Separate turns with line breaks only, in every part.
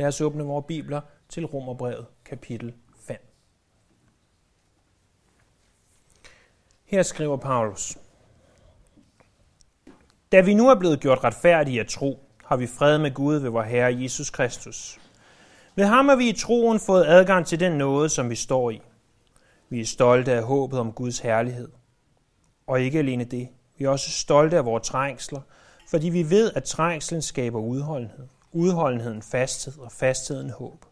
Lad os åbne vores bibler til Romerbrevet kapitel 5. Her skriver Paulus. Da vi nu er blevet gjort retfærdige af tro, har vi fred med Gud ved vor Herre Jesus Kristus. Ved ham har vi i troen fået adgang til den nåde, som vi står i. Vi er stolte af håbet om Guds herlighed. Og ikke alene det, vi er også stolte af vores trængsler, fordi vi ved, at trængslen skaber udholdenhed. Udholdenheden fasthed og fastheden håb.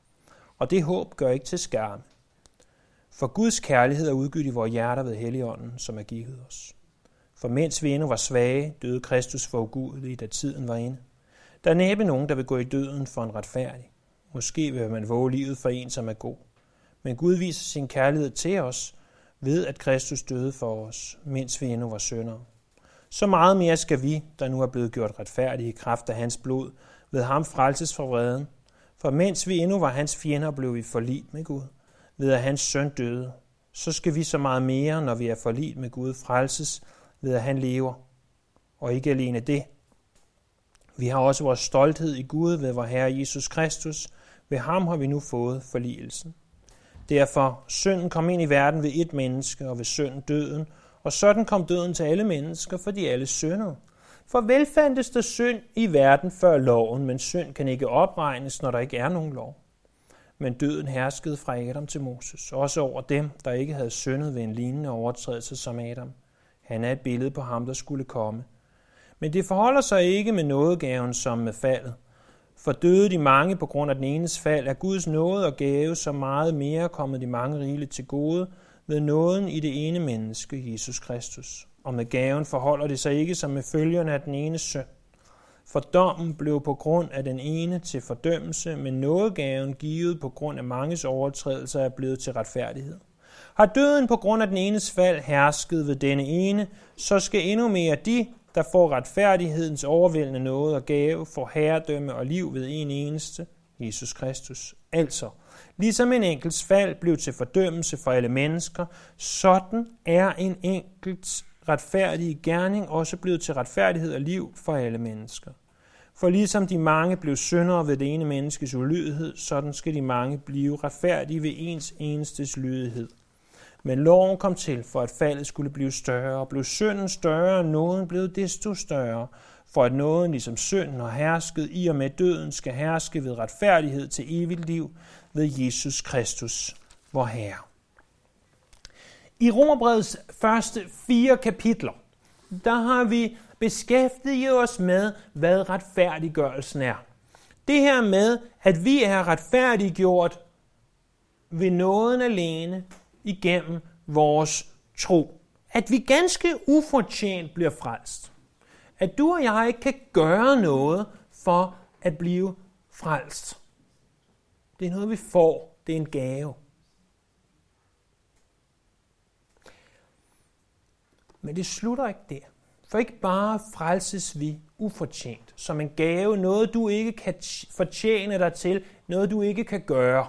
Og det håb gør ikke til skærme. For Guds kærlighed er udgivet i vores hjerter ved Helligånden, som er givet os. For mens vi endnu var svage, døde Kristus for ugudelig, da tiden var inde. Der er næppe nogen, der vil gå i døden for en retfærdig. Måske vil man våge livet for en, som er god. Men Gud viser sin kærlighed til os ved, at Kristus døde for os, mens vi endnu var syndere. Så meget mere skal vi, der nu er blevet gjort retfærdige i kraft af hans blod, ved ham frelses fra vreden. For mens vi endnu var hans fjender, blev vi forlit med Gud, ved at hans søn døde. Så skal vi så meget mere, når vi er forlit med Gud, frelses ved at han lever. Og ikke alene det. Vi har også vores stolthed i Gud ved vor Herre Jesus Kristus. Ved ham har vi nu fået forligelsen. Derfor synden kom ind i verden ved et menneske, og ved synden døden, og sådan kom døden til alle mennesker, fordi alle syndede. For vel fandtes der synd i verden før loven, men synd kan ikke opregnes, når der ikke er nogen lov. Men døden herskede fra Adam til Moses, også over dem, der ikke havde syndet ved en lignende overtrædelse som Adam. Han er et billede på ham, der skulle komme. Men det forholder sig ikke med nådegaven som med faldet. For døde de mange på grund af den enes fald, er Guds nåde og gave så meget mere kommet de mange rigeligt til gode ved nåden i det ene menneske, Jesus Kristus. Og med gaven forholder det sig ikke som med følgerne af den ene søn. For dommen blev på grund af den ene til fordømmelse, men nådegaven givet på grund af manges overtrædelser er blevet til retfærdighed. Har døden på grund af den enes fald hersket ved denne ene, så skal endnu mere de, der får retfærdighedens overvældende noget og gave, for herredømme og liv ved en eneste, Jesus Kristus. Altså, ligesom en enkelts fald blev til fordømmelse for alle mennesker, sådan er en enkelts retfærdige gerning også blevet til retfærdighed og liv for alle mennesker. For ligesom de mange blev syndere ved det ene menneskes ulydighed, sådan skal de mange blive retfærdige ved ens enestes lydighed. Men loven kom til, for at faldet skulle blive større, og blev synden større, og nåden blev desto større, for at nåden ligesom synden har hersket i og med døden, skal herske ved retfærdighed til evigt liv ved Jesus Kristus, vor Herre. I Romerbrevets første fire kapitler, der har vi beskæftiget os med, hvad retfærdiggørelsen er. Det her med, at vi er retfærdiggjort ved nåden alene igennem vores tro. At vi ganske ufortjent bliver frelst. At du og jeg ikke kan gøre noget for at blive frelst. Det er noget, vi får. Det er en gave. Men det slutter ikke der. For ikke bare frelses vi ufortjent, som en gave, noget du ikke kan fortjene dig til, noget du ikke kan gøre.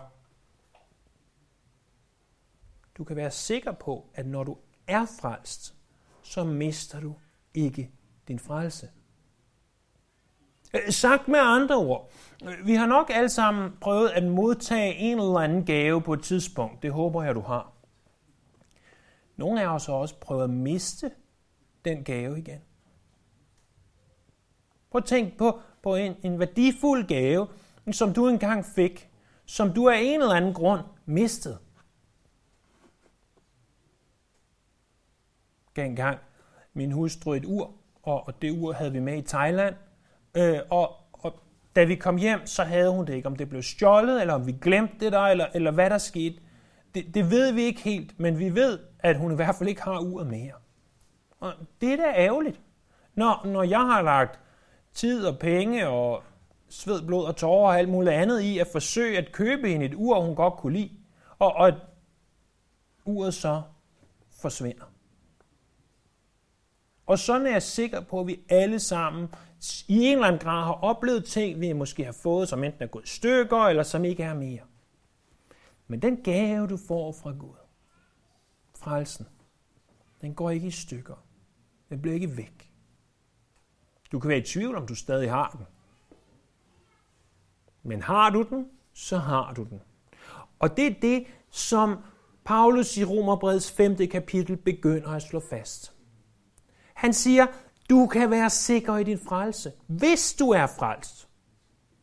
Du kan være sikker på, at når du er frelst, så mister du ikke din frelse. Øh, sagt med andre ord, øh, vi har nok alle sammen prøvet at modtage en eller anden gave på et tidspunkt. Det håber jeg, du har. Nogle af os har også prøvet at miste den gave igen. Prøv at tænk på, på en, en værdifuld gave, som du engang fik, som du af en eller anden grund mistede. Gav engang min hustru et ur, og, og det ur havde vi med i Thailand. Øh, og, og da vi kom hjem, så havde hun det ikke. Om det blev stjålet, eller om vi glemte det der, eller, eller hvad der skete. Det, det ved vi ikke helt, men vi ved, at hun i hvert fald ikke har uret mere. Og det er da ærgerligt. Når, når jeg har lagt tid og penge og sved, blod og tårer og alt muligt andet i at forsøge at købe hende et ur, hun godt kunne lide, og, og at uret så forsvinder. Og sådan er jeg sikker på, at vi alle sammen i en eller anden grad har oplevet ting, vi måske har fået, som enten er gået i stykker, eller som ikke er mere. Men den gave, du får fra Gud, frelsen, den går ikke i stykker. Den bliver ikke væk. Du kan være i tvivl, om du stadig har den. Men har du den, så har du den. Og det er det, som Paulus i Romerbreds 5. kapitel begynder at slå fast. Han siger, du kan være sikker i din frelse, hvis du er frelst.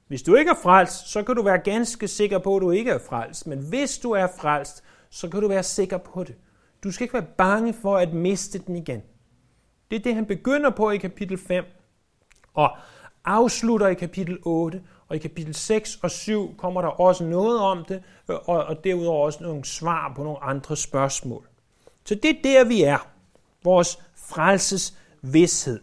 Hvis du ikke er frelst, så kan du være ganske sikker på, at du ikke er frelst. Men hvis du er frelst, så kan du være sikker på det. Du skal ikke være bange for at miste den igen. Det er det, han begynder på i kapitel 5, og afslutter i kapitel 8, og i kapitel 6 og 7 kommer der også noget om det, og, og derudover også nogle svar på nogle andre spørgsmål. Så det er der, vi er. Vores frelses vidshed.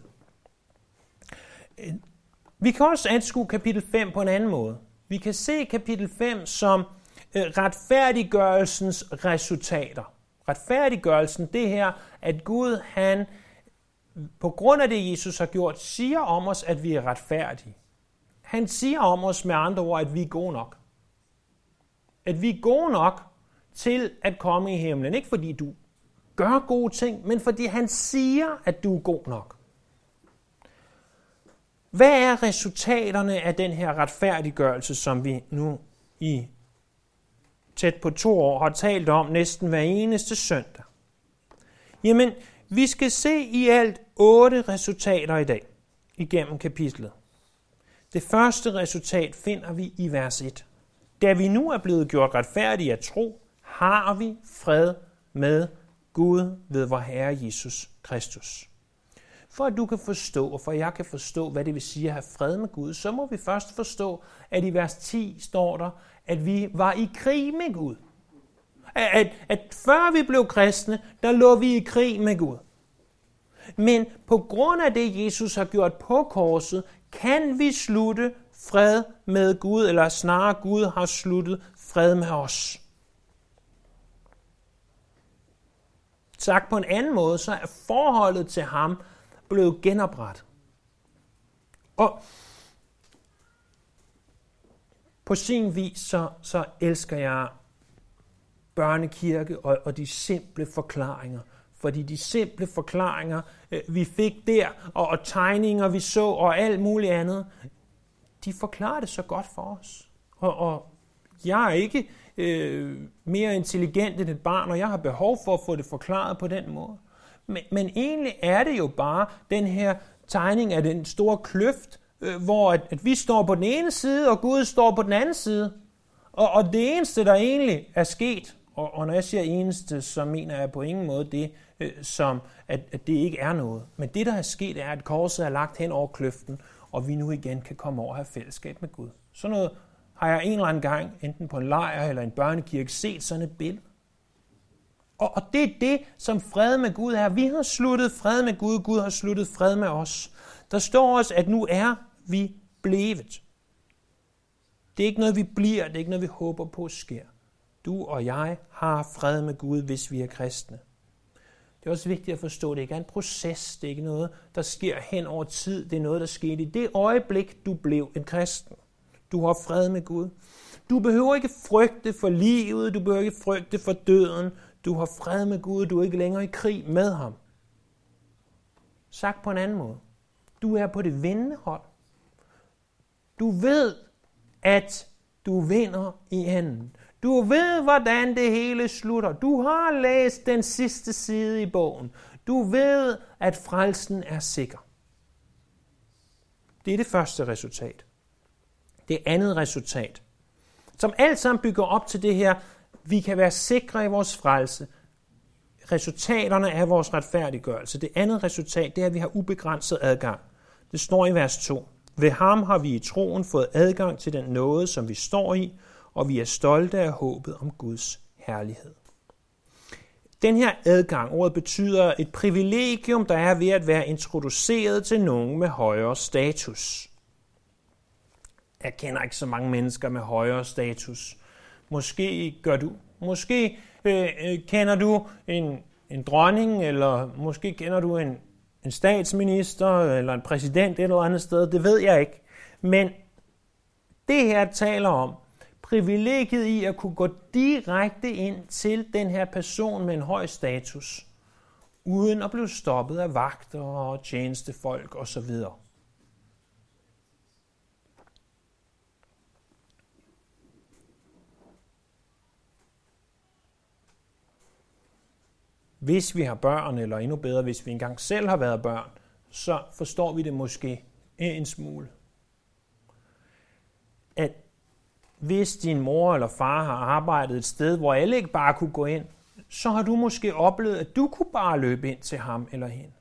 Vi kan også anskue kapitel 5 på en anden måde. Vi kan se kapitel 5 som øh, retfærdiggørelsens resultater. Retfærdiggørelsen, det her, at Gud, han på grund af det, Jesus har gjort, siger om os, at vi er retfærdige. Han siger om os med andre ord, at vi er gode nok. At vi er gode nok til at komme i himlen. Ikke fordi du gør gode ting, men fordi han siger, at du er god nok. Hvad er resultaterne af den her retfærdiggørelse, som vi nu i tæt på to år har talt om næsten hver eneste søndag? Jamen, vi skal se i alt otte resultater i dag igennem kapitlet. Det første resultat finder vi i vers 1. Da vi nu er blevet gjort retfærdige af tro, har vi fred med Gud ved vor Herre Jesus Kristus. For at du kan forstå, og for at jeg kan forstå, hvad det vil sige at have fred med Gud, så må vi først forstå, at i vers 10 står der, at vi var i krig med Gud. At, at, at før vi blev kristne, der lå vi i krig med Gud. Men på grund af det, Jesus har gjort på korset, kan vi slutte fred med Gud, eller snarere Gud har sluttet fred med os. Sagt på en anden måde, så er forholdet til ham blevet genoprettet. Og på sin vis, så, så elsker jeg børnekirke og, og de simple forklaringer. Fordi de simple forklaringer, øh, vi fik der, og, og tegninger, vi så, og alt muligt andet, de forklarer det så godt for os. Og, og jeg er ikke øh, mere intelligent end et barn, og jeg har behov for at få det forklaret på den måde. Men, men egentlig er det jo bare den her tegning af den store kløft, øh, hvor at, at vi står på den ene side, og Gud står på den anden side. Og, og det eneste, der egentlig er sket, og, og når jeg siger eneste, så mener jeg på ingen måde det, øh, som at, at det ikke er noget. Men det, der er sket, er, at korset er lagt hen over kløften, og vi nu igen kan komme over og have fællesskab med Gud. Sådan noget har jeg en eller anden gang, enten på en lejr eller en børnekirke, set sådan et billede. Og, og det er det, som fred med Gud er. Vi har sluttet fred med Gud, Gud har sluttet fred med os. Der står også, at nu er vi blevet. Det er ikke noget, vi bliver, det er ikke noget, vi håber på sker. Du og jeg har fred med Gud, hvis vi er kristne. Det er også vigtigt at forstå, at det ikke er en proces, det er ikke noget, der sker hen over tid, det er noget, der skete i det øjeblik, du blev en kristen. Du har fred med Gud. Du behøver ikke frygte for livet, du behøver ikke frygte for døden, du har fred med Gud, du er ikke længere i krig med ham. Sagt på en anden måde. Du er på det vindende hold. Du ved, at du vinder i enden. Du ved, hvordan det hele slutter. Du har læst den sidste side i bogen. Du ved, at frelsen er sikker. Det er det første resultat. Det andet resultat, som alt sammen bygger op til det her vi kan være sikre i vores frelse. Resultaterne af vores retfærdiggørelse. Det andet resultat, det er, at vi har ubegrænset adgang. Det står i vers 2. Ved ham har vi i troen fået adgang til den nåde, som vi står i, og vi er stolte af håbet om Guds herlighed. Den her adgang, ordet betyder et privilegium, der er ved at være introduceret til nogen med højere status. Jeg kender ikke så mange mennesker med højere status. Måske gør du. Måske øh, øh, kender du en, en dronning, eller måske kender du en, en statsminister, eller en præsident et eller andet sted. Det ved jeg ikke. Men det her taler om privilegiet i at kunne gå direkte ind til den her person med en høj status, uden at blive stoppet af vagter og tjenestefolk osv. hvis vi har børn, eller endnu bedre, hvis vi engang selv har været børn, så forstår vi det måske en smule. At hvis din mor eller far har arbejdet et sted, hvor alle ikke bare kunne gå ind, så har du måske oplevet, at du kunne bare løbe ind til ham eller hende.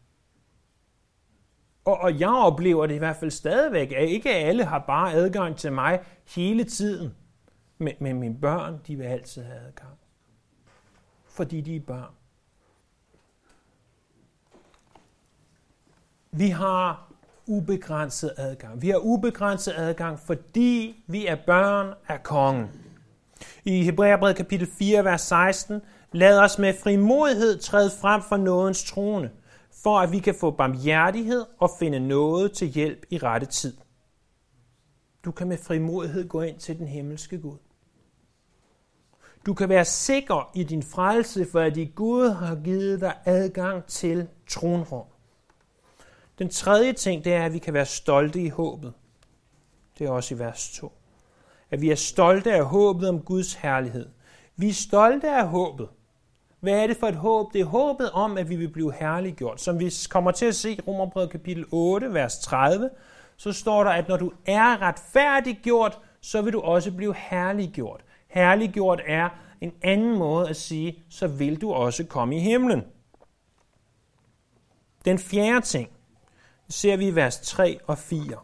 Og, og jeg oplever det i hvert fald stadigvæk, at ikke alle har bare adgang til mig hele tiden. Men, men mine børn, de vil altid have adgang. Fordi de er børn. Vi har ubegrænset adgang. Vi har ubegrænset adgang, fordi vi er børn af kongen. I Hebræerbrevet kapitel 4, vers 16, lad os med frimodighed træde frem for nådens trone, for at vi kan få barmhjertighed og finde noget til hjælp i rette tid. Du kan med frimodighed gå ind til den himmelske Gud. Du kan være sikker i din frelse, for at Gud har givet dig adgang til tronrum. Den tredje ting, det er, at vi kan være stolte i håbet. Det er også i vers 2. At vi er stolte af håbet om Guds herlighed. Vi er stolte af håbet. Hvad er det for et håb? Det er håbet om, at vi vil blive herliggjort. Som vi kommer til at se i Romerbrevet kapitel 8, vers 30, så står der, at når du er retfærdiggjort, så vil du også blive herliggjort. Herliggjort er en anden måde at sige, så vil du også komme i himlen. Den fjerde ting, ser vi i vers 3 og 4.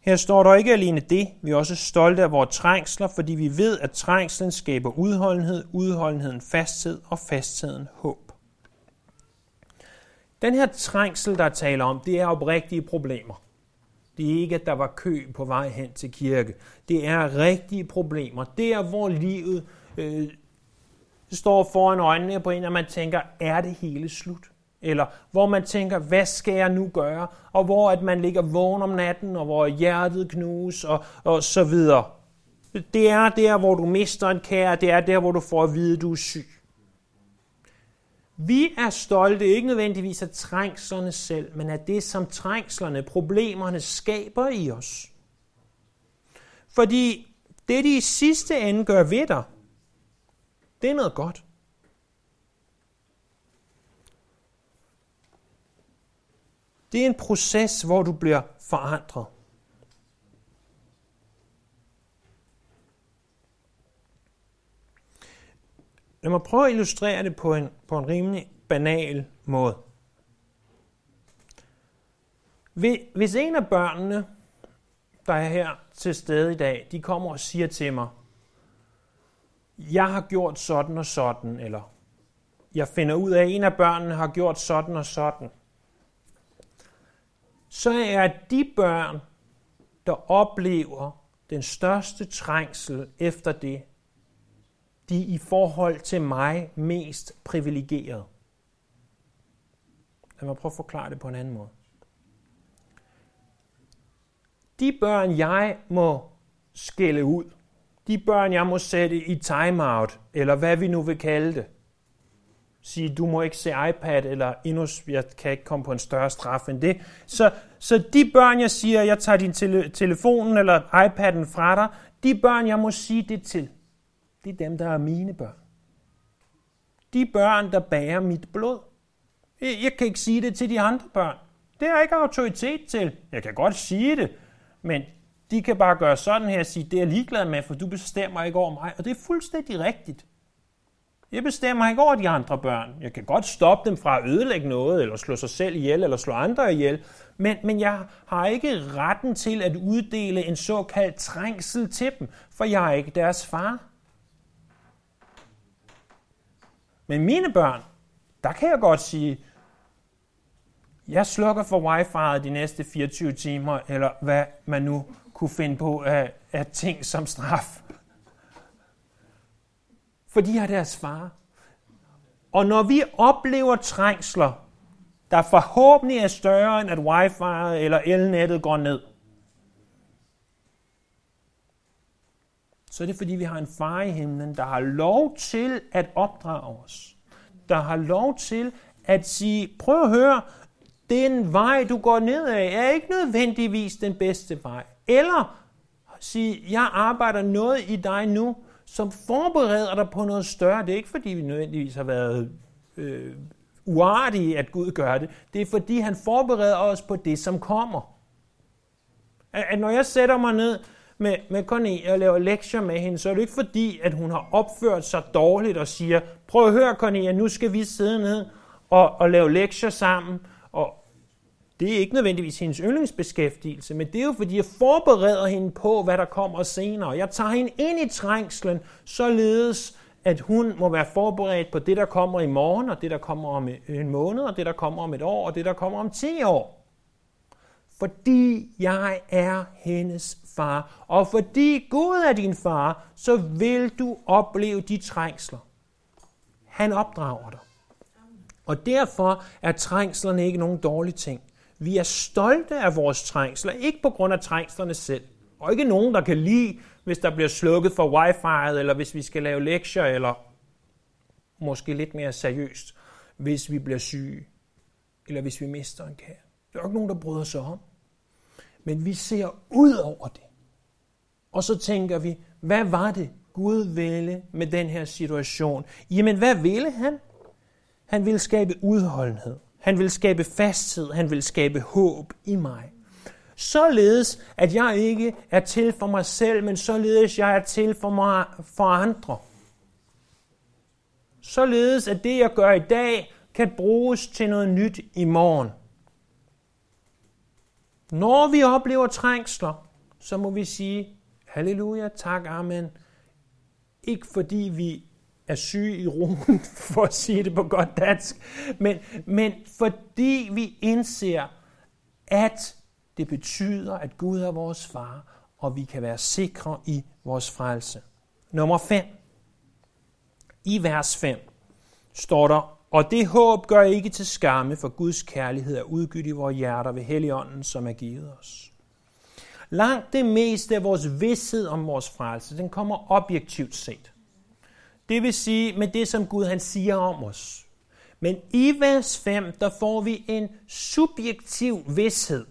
Her står der ikke alene det, vi er også stolte af vores trængsler, fordi vi ved, at trængslen skaber udholdenhed, udholdenheden fasthed og fastheden håb. Den her trængsel, der taler om, det er oprigtige problemer. Det er ikke, at der var kø på vej hen til kirke. Det er rigtige problemer. Det er, hvor livet øh, står foran øjnene på en, og man tænker, er det hele slut? Eller hvor man tænker, hvad skal jeg nu gøre, og hvor at man ligger vågen om natten, og hvor hjertet knus, og, og så videre. Det er der, hvor du mister en kære, det er der, hvor du får at vide, at du er syg. Vi er stolte ikke nødvendigvis af trængslerne selv, men af det, som trængslerne, problemerne skaber i os. Fordi det, de i sidste ende gør ved dig, det er noget godt. Det er en proces, hvor du bliver forandret. Lad mig prøve at illustrere det på en, på en rimelig banal måde. Hvis en af børnene, der er her til stede i dag, de kommer og siger til mig, jeg har gjort sådan og sådan, eller jeg finder ud af, at en af børnene har gjort sådan og sådan, så er de børn, der oplever den største trængsel efter det, de i forhold til mig mest privilegerede. Lad mig prøve at forklare det på en anden måde. De børn, jeg må skælde ud, de børn, jeg må sætte i timeout, eller hvad vi nu vil kalde det, sige, du må ikke se iPad, eller endnu, jeg kan ikke komme på en større straf end det. Så, så de børn, jeg siger, jeg tager din tele, telefonen eller iPad'en fra dig, de børn, jeg må sige det til, det er dem, der er mine børn. De børn, der bærer mit blod. Jeg, jeg kan ikke sige det til de andre børn. Det har jeg ikke autoritet til. Jeg kan godt sige det, men de kan bare gøre sådan her og sige, det er jeg ligeglad med, for du bestemmer ikke over mig. Og det er fuldstændig rigtigt. Jeg bestemmer ikke over de andre børn. Jeg kan godt stoppe dem fra at ødelægge noget, eller slå sig selv ihjel, eller slå andre ihjel. Men, men jeg har ikke retten til at uddele en såkaldt trængsel til dem, for jeg er ikke deres far. Men mine børn, der kan jeg godt sige, jeg slukker for wifi'et de næste 24 timer, eller hvad man nu kunne finde på af, af ting som straf for de har deres far. Og når vi oplever trængsler, der forhåbentlig er større end at wifi eller elnettet går ned, så er det fordi, vi har en far i himlen, der har lov til at opdrage os. Der har lov til at sige, prøv at høre, den vej, du går ned af, er ikke nødvendigvis den bedste vej. Eller sige, jeg arbejder noget i dig nu, som forbereder dig på noget større. Det er ikke, fordi vi nødvendigvis har været øh, uartige, at Gud gør det. Det er, fordi han forbereder os på det, som kommer. At, at når jeg sætter mig ned med, med Cornelia og laver lektier med hende, så er det ikke fordi, at hun har opført sig dårligt og siger, prøv at høre Cornelia, nu skal vi sidde ned og, og lave lektier sammen. Det er ikke nødvendigvis hendes yndlingsbeskæftigelse, men det er jo fordi, jeg forbereder hende på, hvad der kommer senere. Jeg tager hende ind i trængslen, således at hun må være forberedt på det, der kommer i morgen, og det, der kommer om en måned, og det, der kommer om et år, og det, der kommer om 10 år. Fordi jeg er hendes far, og fordi Gud er din far, så vil du opleve de trængsler. Han opdrager dig. Og derfor er trængslerne ikke nogen dårlig ting. Vi er stolte af vores trængsler, ikke på grund af trængslerne selv. Og ikke nogen, der kan lide, hvis der bliver slukket for wifi'et, eller hvis vi skal lave lektier, eller måske lidt mere seriøst, hvis vi bliver syge, eller hvis vi mister en kære. Der er ikke nogen, der bryder sig om. Men vi ser ud over det. Og så tænker vi, hvad var det, Gud ville med den her situation? Jamen, hvad ville han? Han ville skabe udholdenhed. Han vil skabe fasthed. Han vil skabe håb i mig. Således, at jeg ikke er til for mig selv, men således jeg er til for, mig, for andre. Således, at det, jeg gør i dag, kan bruges til noget nyt i morgen. Når vi oplever trængsler, så må vi sige, halleluja, tak, amen. Ikke fordi vi er syge i roen, for at sige det på godt dansk, men, men fordi vi indser, at det betyder, at Gud er vores far, og vi kan være sikre i vores frelse. Nummer 5. I vers 5 står der, og det håb gør ikke til skamme, for Guds kærlighed er udgydt i vores hjerter ved Helligånden, som er givet os. Langt det meste af vores vidshed om vores frelse, den kommer objektivt set. Det vil sige med det, som Gud han siger om os. Men i vers 5, der får vi en subjektiv vidshed.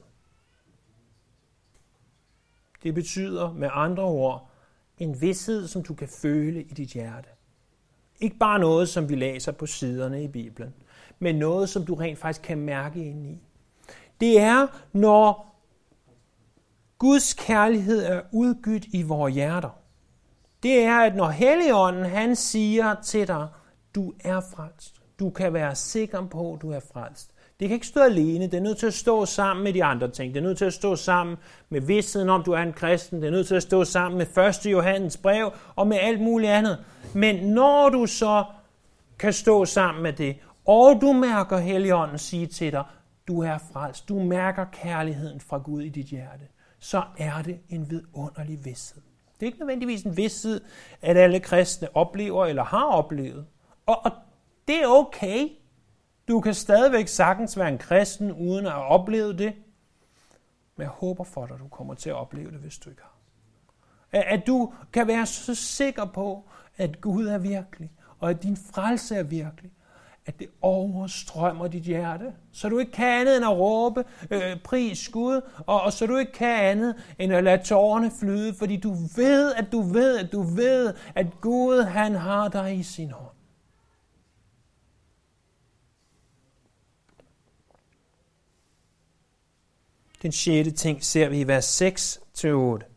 Det betyder med andre ord en vidshed, som du kan føle i dit hjerte. Ikke bare noget, som vi læser på siderne i Bibelen, men noget, som du rent faktisk kan mærke ind i. Det er, når Guds kærlighed er udgydt i vores hjerter. Det er, at når Helligånden han siger til dig, du er frelst. Du kan være sikker på, at du er frelst. Det kan ikke stå alene. Det er nødt til at stå sammen med de andre ting. Det er nødt til at stå sammen med vidstheden om, du er en kristen. Det er nødt til at stå sammen med 1. Johannes brev og med alt muligt andet. Men når du så kan stå sammen med det, og du mærker Helligånden sige til dig, du er frelst, du mærker kærligheden fra Gud i dit hjerte, så er det en vidunderlig vidsthed. Det er ikke nødvendigvis en vidsthed, at alle kristne oplever eller har oplevet. Og, og det er okay. Du kan stadigvæk sagtens være en kristen, uden at have oplevet det. Men jeg håber for dig, at du kommer til at opleve det, hvis du ikke har. At du kan være så sikker på, at Gud er virkelig, og at din frelse er virkelig, at det overstrømmer dit hjerte, så du ikke kan andet end at råbe øh, pris Gud, og, og så du ikke kan andet end at lade tårerne flyde, fordi du ved, at du ved, at du ved, at Gud han har dig i sin hånd. Den sjette ting ser vi i vers 6-8.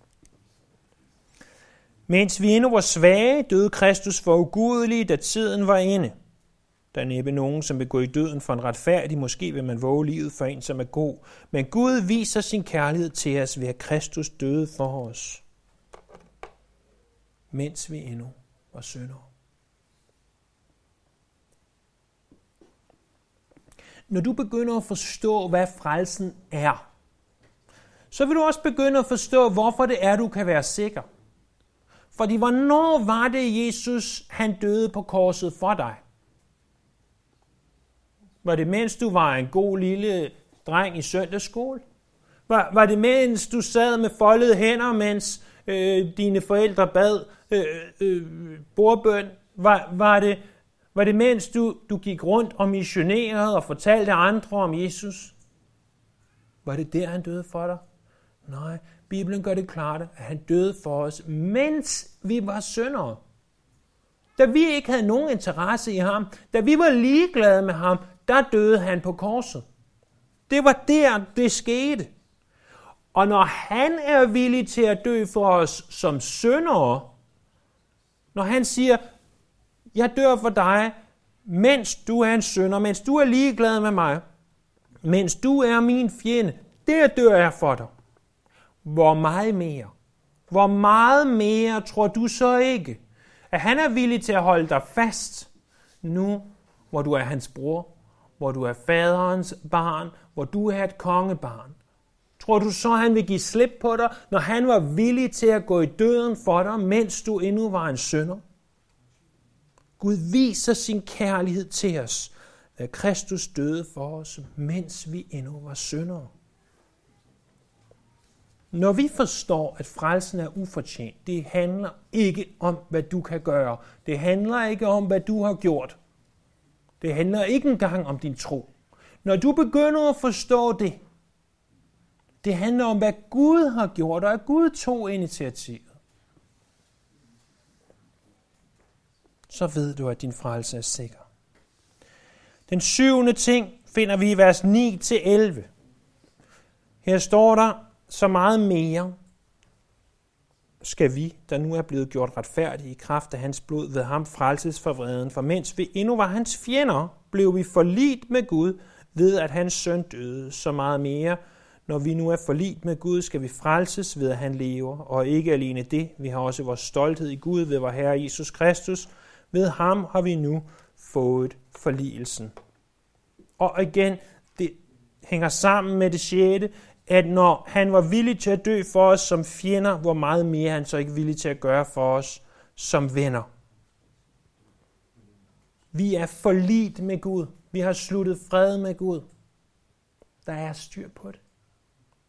Mens vi endnu var svage, døde Kristus for ugudelige, da tiden var inde. Der er næppe nogen, som vil gå i døden for en retfærdig, måske vil man våge livet for en, som er god. Men Gud viser sin kærlighed til os ved at Kristus døde for os, mens vi endnu var syndere. Når du begynder at forstå, hvad frelsen er, så vil du også begynde at forstå, hvorfor det er, du kan være sikker. Fordi hvornår var det, Jesus han døde på korset for dig? Var det mens du var en god lille dreng i søndagsskole? Var, var det mens du sad med foldede hænder, mens øh, dine forældre bad øh, øh, bordbøn? Var, var, det, var det mens du, du gik rundt og missionerede og fortalte andre om Jesus? Var det der, han døde for dig? Nej, Bibelen gør det klart, at han døde for os, mens vi var syndere. Da vi ikke havde nogen interesse i ham, da vi var ligeglade med ham, der døde han på korset. Det var der, det skete. Og når han er villig til at dø for os som syndere, når han siger, jeg dør for dig, mens du er en synder, mens du er ligeglad med mig, mens du er min fjende, der dør jeg for dig. Hvor meget mere? Hvor meget mere tror du så ikke, at han er villig til at holde dig fast nu, hvor du er hans bror, hvor du er faderens barn, hvor du er et kongebarn? Tror du så, han vil give slip på dig, når han var villig til at gå i døden for dig, mens du endnu var en sønder? Gud viser sin kærlighed til os, at Kristus døde for os, mens vi endnu var syndere. Når vi forstår, at frelsen er ufortjent, det handler ikke om, hvad du kan gøre. Det handler ikke om, hvad du har gjort. Det handler ikke engang om din tro. Når du begynder at forstå det, det handler om, hvad Gud har gjort, og at Gud tog initiativet. Så ved du, at din frelse er sikker. Den syvende ting finder vi i vers 9-11. Her står der, så meget mere skal vi, der nu er blevet gjort retfærdige i kraft af hans blod, ved ham frelses for vreden. For mens vi endnu var hans fjender, blev vi forlit med Gud ved, at hans søn døde. Så meget mere, når vi nu er forlit med Gud, skal vi frelses ved, at han lever. Og ikke alene det, vi har også vores stolthed i Gud ved vor Herre Jesus Kristus. Ved ham har vi nu fået forligelsen. Og igen, det hænger sammen med det sjette, at når han var villig til at dø for os som fjender, hvor meget mere han så ikke villig til at gøre for os som venner. Vi er forlit med Gud. Vi har sluttet fred med Gud. Der er styr på det.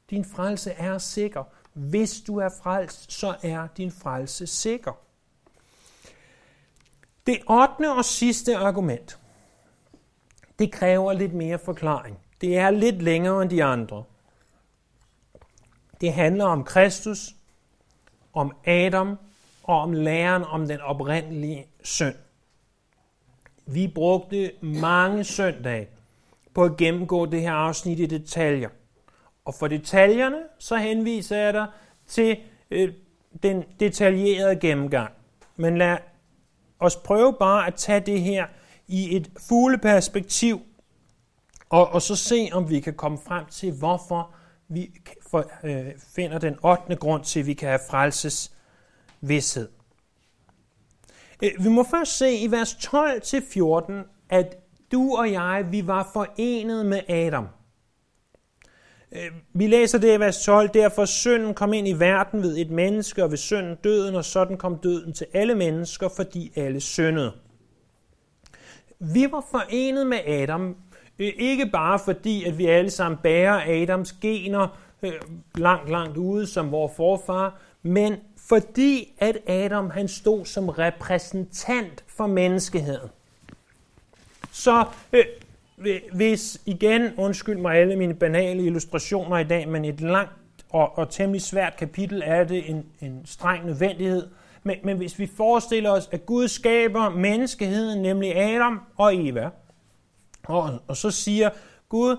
Din frelse er sikker. Hvis du er frelst, så er din frelse sikker. Det 8. og sidste argument, det kræver lidt mere forklaring. Det er lidt længere end de andre. Det handler om Kristus, om Adam og om læren om den oprindelige synd. Vi brugte mange søndage på at gennemgå det her afsnit i detaljer. Og for detaljerne, så henviser jeg dig til øh, den detaljerede gennemgang. Men lad os prøve bare at tage det her i et fugleperspektiv, og, og så se, om vi kan komme frem til, hvorfor vi for, øh, finder den 8. grund til, at vi kan have frelses vidshed. Øh, vi må først se i vers 12-14, at du og jeg, vi var forenet med Adam. Øh, vi læser det i vers 12, derfor synden kom ind i verden ved et menneske, og ved synden døden, og sådan kom døden til alle mennesker, fordi alle syndede. Vi var forenet med Adam, øh, ikke bare fordi, at vi alle sammen bærer Adams gener øh, langt, langt ude som vores forfar, men fordi at Adam han stod som repræsentant for menneskeheden. Så øh, hvis igen, undskyld mig alle mine banale illustrationer i dag, men et langt og, og temmelig svært kapitel er det en, en streng nødvendighed. Men, men hvis vi forestiller os, at Gud skaber menneskeheden, nemlig Adam og Eva, og, og så siger Gud,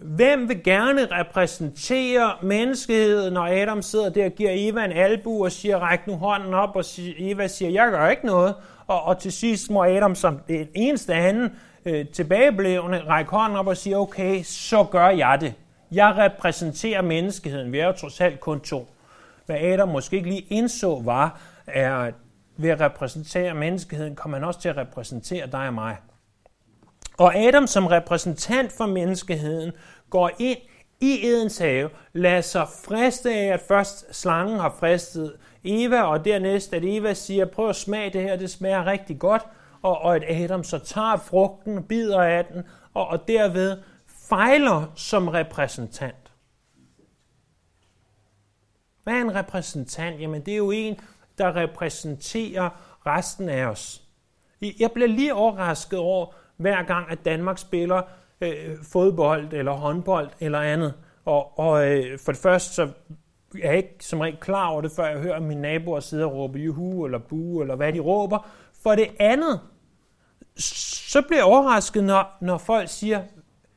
hvem vil gerne repræsentere menneskeheden, når Adam sidder der og giver Eva en albu og siger, ræk nu hånden op, og Eva siger, jeg gør ikke noget. Og, og til sidst må Adam som det eneste anden øh, tilbageblevende række hånden op og sige, okay, så gør jeg det. Jeg repræsenterer menneskeheden. Vi er jo trods alt kun to. Hvad Adam måske ikke lige indså var, er, at ved at repræsentere menneskeheden, kommer han også til at repræsentere dig og mig. Og Adam som repræsentant for menneskeheden går ind i Edens have, lader sig friste af, at først slangen har fristet Eva, og dernæst at Eva siger, prøv at smage det her, det smager rigtig godt, og, og at Adam så tager frugten, bider af den, og, og derved fejler som repræsentant. Hvad er en repræsentant? Jamen det er jo en, der repræsenterer resten af os. Jeg bliver lige overrasket over, hver gang, at Danmark spiller øh, fodbold eller håndbold eller andet. Og, og øh, for det første, så er ikke som regel klar over det, før jeg hører mine naboer sidde og råbe juhu eller bu, eller hvad de råber. For det andet, så bliver jeg overrasket, når, når folk siger,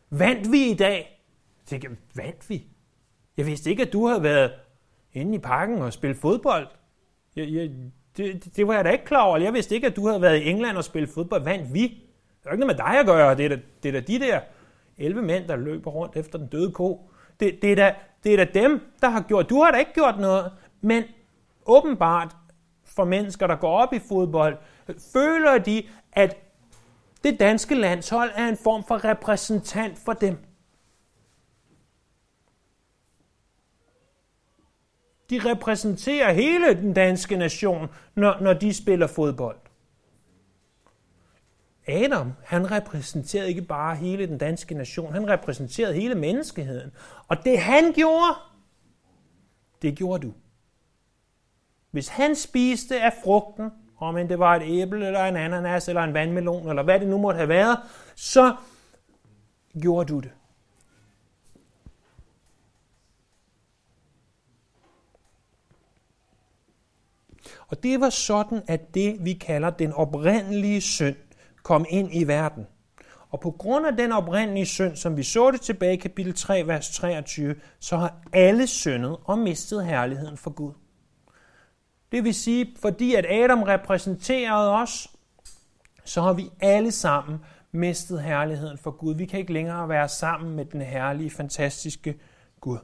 vandt vi i dag? Så tænker, vandt vi? Jeg vidste ikke, at du havde været inde i parken og spillet fodbold. Jeg, jeg, det, det var jeg da ikke klar over. Jeg vidste ikke, at du havde været i England og spillet fodbold. Vandt vi? Er jo ikke noget med dig at gøre. Det er da, det er da de der 11 mænd, der løber rundt efter den døde ko. Det, det, er da, det er da dem, der har gjort. Du har da ikke gjort noget. Men åbenbart for mennesker, der går op i fodbold, føler de, at det danske landshold er en form for repræsentant for dem. De repræsenterer hele den danske nation, når, når de spiller fodbold. Adam, han repræsenterede ikke bare hele den danske nation, han repræsenterede hele menneskeheden. Og det han gjorde, det gjorde du. Hvis han spiste af frugten, om end det var et æble, eller en ananas, eller en vandmelon, eller hvad det nu måtte have været, så gjorde du det. Og det var sådan, at det, vi kalder den oprindelige synd, kom ind i verden. Og på grund af den oprindelige synd, som vi så det tilbage i kapitel 3, vers 23, så har alle syndet og mistet herligheden for Gud. Det vil sige, fordi at Adam repræsenterede os, så har vi alle sammen mistet herligheden for Gud. Vi kan ikke længere være sammen med den herlige, fantastiske Gud.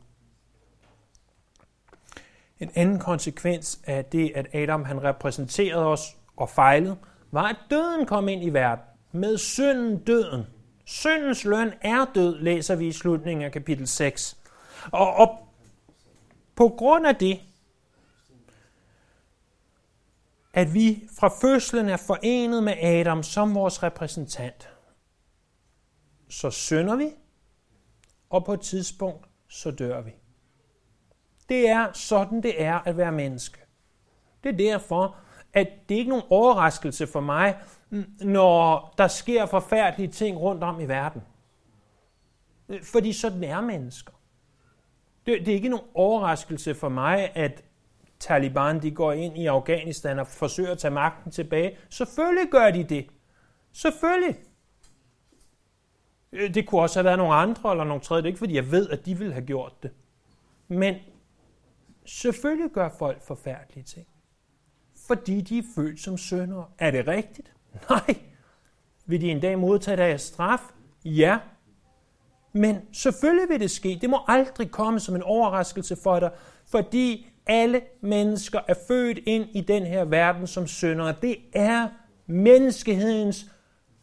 En anden konsekvens af det, at Adam han repræsenterede os og fejlede, var, at døden kom ind i verden. Med synden døden. Syndens løn er død, læser vi i slutningen af kapitel 6. Og, og på grund af det, at vi fra fødslen er forenet med Adam som vores repræsentant, så synder vi, og på et tidspunkt så dør vi. Det er sådan, det er at være menneske. Det er derfor, at det ikke er nogen overraskelse for mig, når der sker forfærdelige ting rundt om i verden. Fordi sådan er mennesker. Det, det er ikke nogen overraskelse for mig, at Taliban de går ind i Afghanistan og forsøger at tage magten tilbage. Selvfølgelig gør de det. Selvfølgelig. Øh, det kunne også have været nogle andre eller nogle tredje. Det er ikke, fordi jeg ved, at de ville have gjort det. Men selvfølgelig gør folk forfærdelige ting fordi de er født som sønder. Er det rigtigt? Nej. Vil de en dag modtage deres straf? Ja. Men selvfølgelig vil det ske. Det må aldrig komme som en overraskelse for dig, fordi alle mennesker er født ind i den her verden som sønder. Det er menneskehedens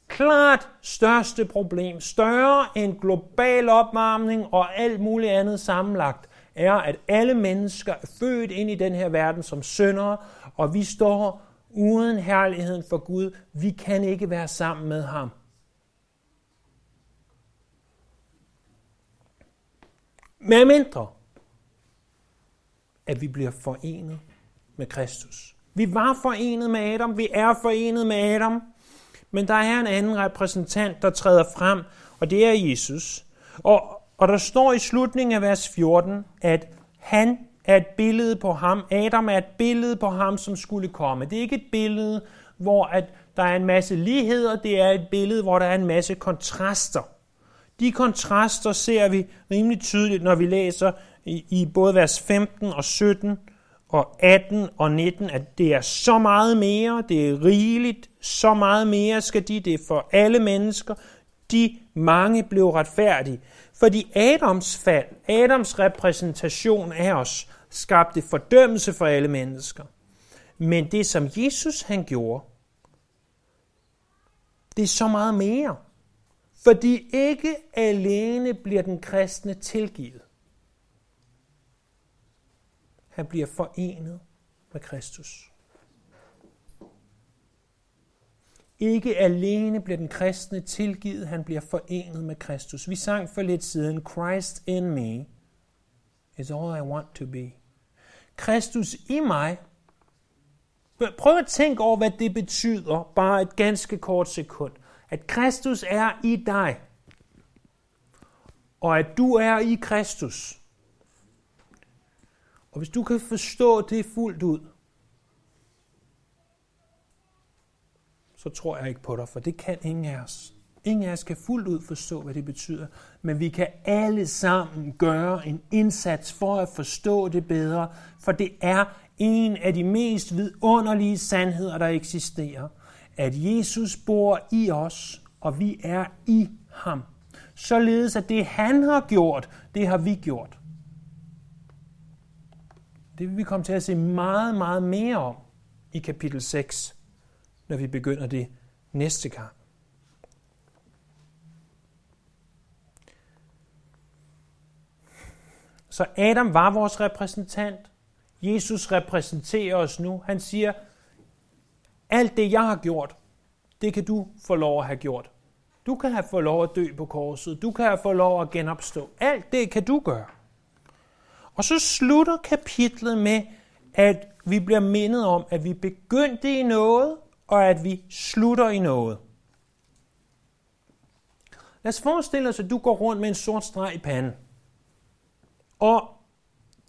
klart største problem. Større end global opvarmning og alt muligt andet sammenlagt er, at alle mennesker er født ind i den her verden som syndere, og vi står uden herligheden for Gud. Vi kan ikke være sammen med ham. Med mindre, at vi bliver forenet med Kristus. Vi var forenet med Adam, vi er forenet med Adam, men der er en anden repræsentant, der træder frem, og det er Jesus. Og, og der står i slutningen af vers 14, at han er et billede på ham. Adam er et billede på ham, som skulle komme. Det er ikke et billede, hvor at der er en masse ligheder. Det er et billede, hvor der er en masse kontraster. De kontraster ser vi rimelig tydeligt, når vi læser i, i både vers 15 og 17 og 18 og 19, at det er så meget mere, det er rigeligt, så meget mere skal de, det er for alle mennesker. De mange blev retfærdige. Fordi Adams fald, Adams repræsentation af os, skabte fordømmelse for alle mennesker. Men det, som Jesus han gjorde, det er så meget mere. Fordi ikke alene bliver den kristne tilgivet. Han bliver forenet med Kristus. Ikke alene bliver den kristne tilgivet, han bliver forenet med Kristus. Vi sang for lidt siden, Christ in me is all I want to be. Kristus i mig. Prøv at tænke over, hvad det betyder, bare et ganske kort sekund. At Kristus er i dig, og at du er i Kristus. Og hvis du kan forstå det fuldt ud, så tror jeg ikke på dig, for det kan ingen af os. Ingen af os kan fuldt ud forstå, hvad det betyder, men vi kan alle sammen gøre en indsats for at forstå det bedre, for det er en af de mest vidunderlige sandheder, der eksisterer, at Jesus bor i os, og vi er i ham. Således at det han har gjort, det har vi gjort. Det vil vi komme til at se meget, meget mere om i kapitel 6, når vi begynder det næste gang. Så Adam var vores repræsentant. Jesus repræsenterer os nu. Han siger, alt det jeg har gjort, det kan du få lov at have gjort. Du kan have fået lov at dø på korset. Du kan have fået lov at genopstå. Alt det kan du gøre. Og så slutter kapitlet med, at vi bliver mindet om, at vi begyndte i noget, og at vi slutter i noget. Lad os forestille os, at du går rundt med en sort streg i panden. Og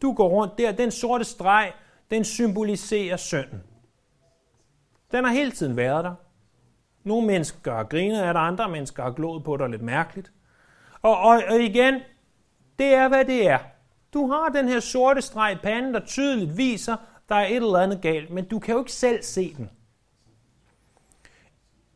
du går rundt der, den sorte streg, den symboliserer synden. Den har hele tiden været der. Nogle mennesker har grinet af dig, andre mennesker har glået på dig lidt mærkeligt. Og, og, og igen, det er, hvad det er. Du har den her sorte streg i panden, der tydeligt viser, der er et eller andet galt, men du kan jo ikke selv se den.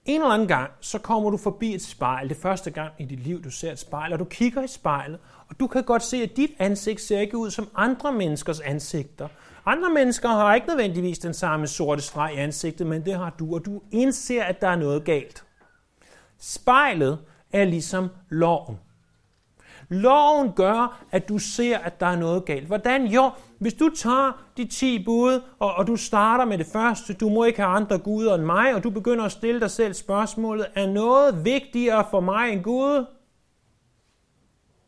En eller anden gang, så kommer du forbi et spejl. Det første gang i dit liv, du ser et spejl, og du kigger i spejlet, og du kan godt se, at dit ansigt ser ikke ud som andre menneskers ansigter. Andre mennesker har ikke nødvendigvis den samme sorte streg i ansigtet, men det har du, og du indser, at der er noget galt. Spejlet er ligesom loven. Loven gør, at du ser, at der er noget galt. Hvordan? Jo, hvis du tager de 10 bud, og, og du starter med det første, du må ikke have andre guder end mig, og du begynder at stille dig selv spørgsmålet, er noget vigtigere for mig end Gud?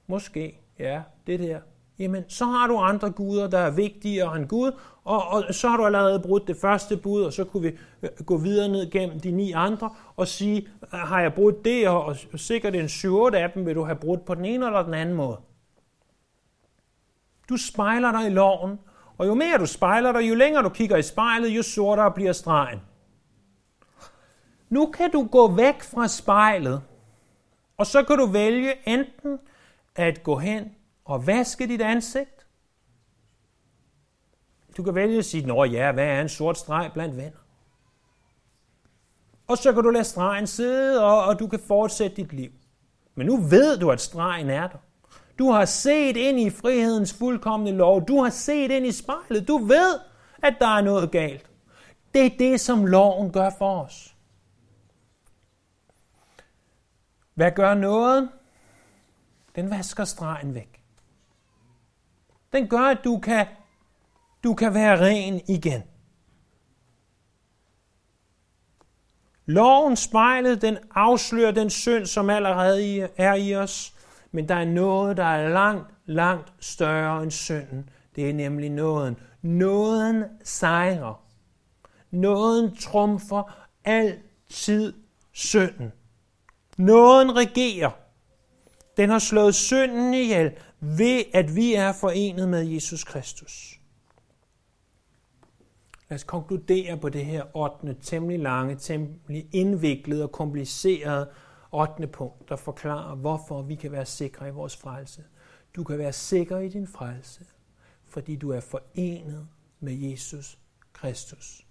Måske, ja, det der. Jamen, så har du andre guder, der er vigtigere end Gud, og, og så har du allerede brudt det første bud, og så kunne vi øh, gå videre ned gennem de ni andre og sige, øh, har jeg brudt det, og, og sikkert en 7 af dem vil du have brudt på den ene eller den anden måde. Du spejler dig i loven, og jo mere du spejler dig, jo længere du kigger i spejlet, jo sortere bliver stregen. Nu kan du gå væk fra spejlet, og så kan du vælge enten at gå hen og vaske dit ansigt, du kan vælge at sige, nå ja, hvad er en sort streg blandt venner? Og så kan du lade stregen sidde, og, og du kan fortsætte dit liv. Men nu ved du, at stregen er der. Du har set ind i frihedens fuldkommende lov. Du har set ind i spejlet. Du ved, at der er noget galt. Det er det, som loven gør for os. Hvad gør noget? Den vasker stregen væk. Den gør, at du kan du kan være ren igen. Loven spejlet, den afslører den synd, som allerede er i os, men der er noget, der er langt, langt større end synden. Det er nemlig nåden. Nåden sejrer. Nåden trumfer altid synden. Nåden regerer. Den har slået synden ihjel ved, at vi er forenet med Jesus Kristus. Lad os konkludere på det her 8. temmelig lange, temmelig indviklede og komplicerede 8. punkt, der forklarer, hvorfor vi kan være sikre i vores frelse. Du kan være sikker i din frelse, fordi du er forenet med Jesus Kristus.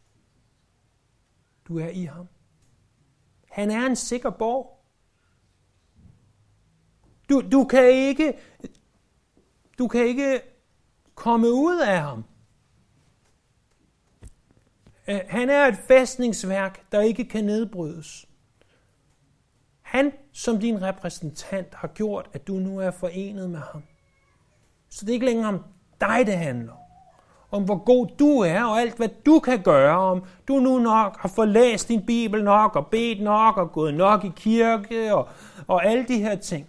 Du er i ham. Han er en sikker borg. Du, du, kan ikke, du kan ikke komme ud af ham. Øh, han er et fæstningsværk, der ikke kan nedbrydes. Han som din repræsentant har gjort, at du nu er forenet med ham. Så det er ikke længere om dig, det handler om hvor god du er, og alt hvad du kan gøre, om du nu nok har forlæst din bibel nok, og bedt nok, og gået nok i kirke, og, og alle de her ting.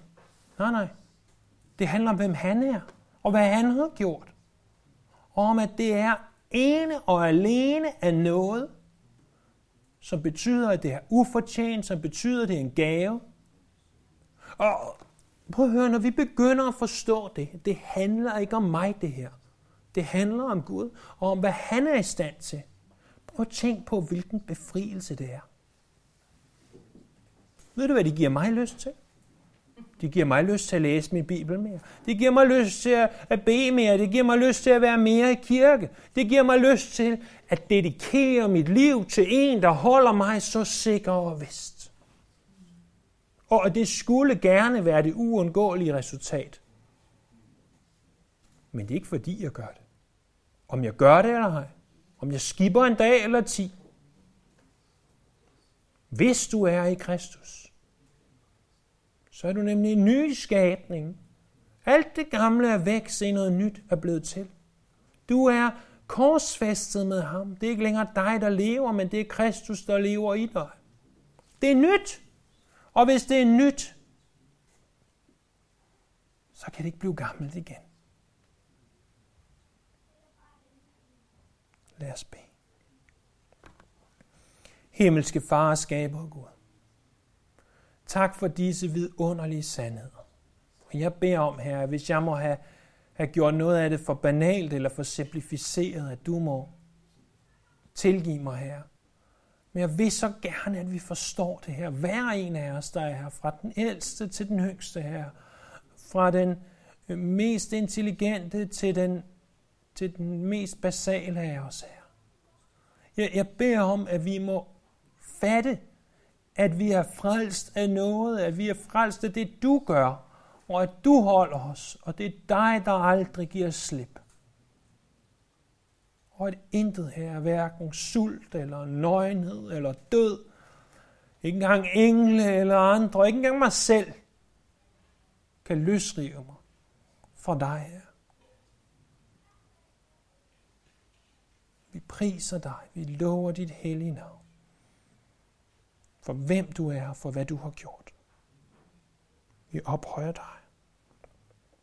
Nej, nej. Det handler om, hvem han er, og hvad han har gjort. Og om, at det er ene og alene af noget, som betyder, at det er ufortjent, som betyder, at det er en gave. Og prøv at høre, når vi begynder at forstå det, det handler ikke om mig det her. Det handler om Gud, og om hvad han er i stand til. Prøv at tænk på, hvilken befrielse det er. Ved du, hvad det giver mig lyst til? Det giver mig lyst til at læse min Bibel mere. Det giver mig lyst til at bede mere. Det giver mig lyst til at være mere i kirke. Det giver mig lyst til at dedikere mit liv til en, der holder mig så sikker og vist. Og det skulle gerne være det uundgåelige resultat. Men det er ikke fordi, jeg gør det. Om jeg gør det eller ej. Om jeg skipper en dag eller ti. Hvis du er i Kristus, så er du nemlig en ny skabning. Alt det gamle er væk, se noget nyt er blevet til. Du er korsfæstet med ham. Det er ikke længere dig, der lever, men det er Kristus, der lever i dig. Det er nyt. Og hvis det er nyt, så kan det ikke blive gammelt igen. Lad os bede. Himmelske far, skaber Gud. Tak for disse vidunderlige sandheder. Og jeg beder om, her, hvis jeg må have, have gjort noget af det for banalt eller for simplificeret, at du må tilgive mig her. Men jeg vil så gerne, at vi forstår det her. Hver en af os, der er her, fra den ældste til den yngste her, fra den øh, mest intelligente til den, til den mest basale af os her. Jeg, jeg beder om, at vi må fatte, at vi er frelst af noget, at vi er frelst af det, du gør, og at du holder os, og det er dig, der aldrig giver slip. Og at intet her er hverken sult eller nøgenhed eller død, ikke engang engle eller andre, ikke engang mig selv, kan løsrive mig fra dig her. Vi priser dig, vi lover dit hellige navn for hvem du er, for hvad du har gjort. Vi ophøjer dig.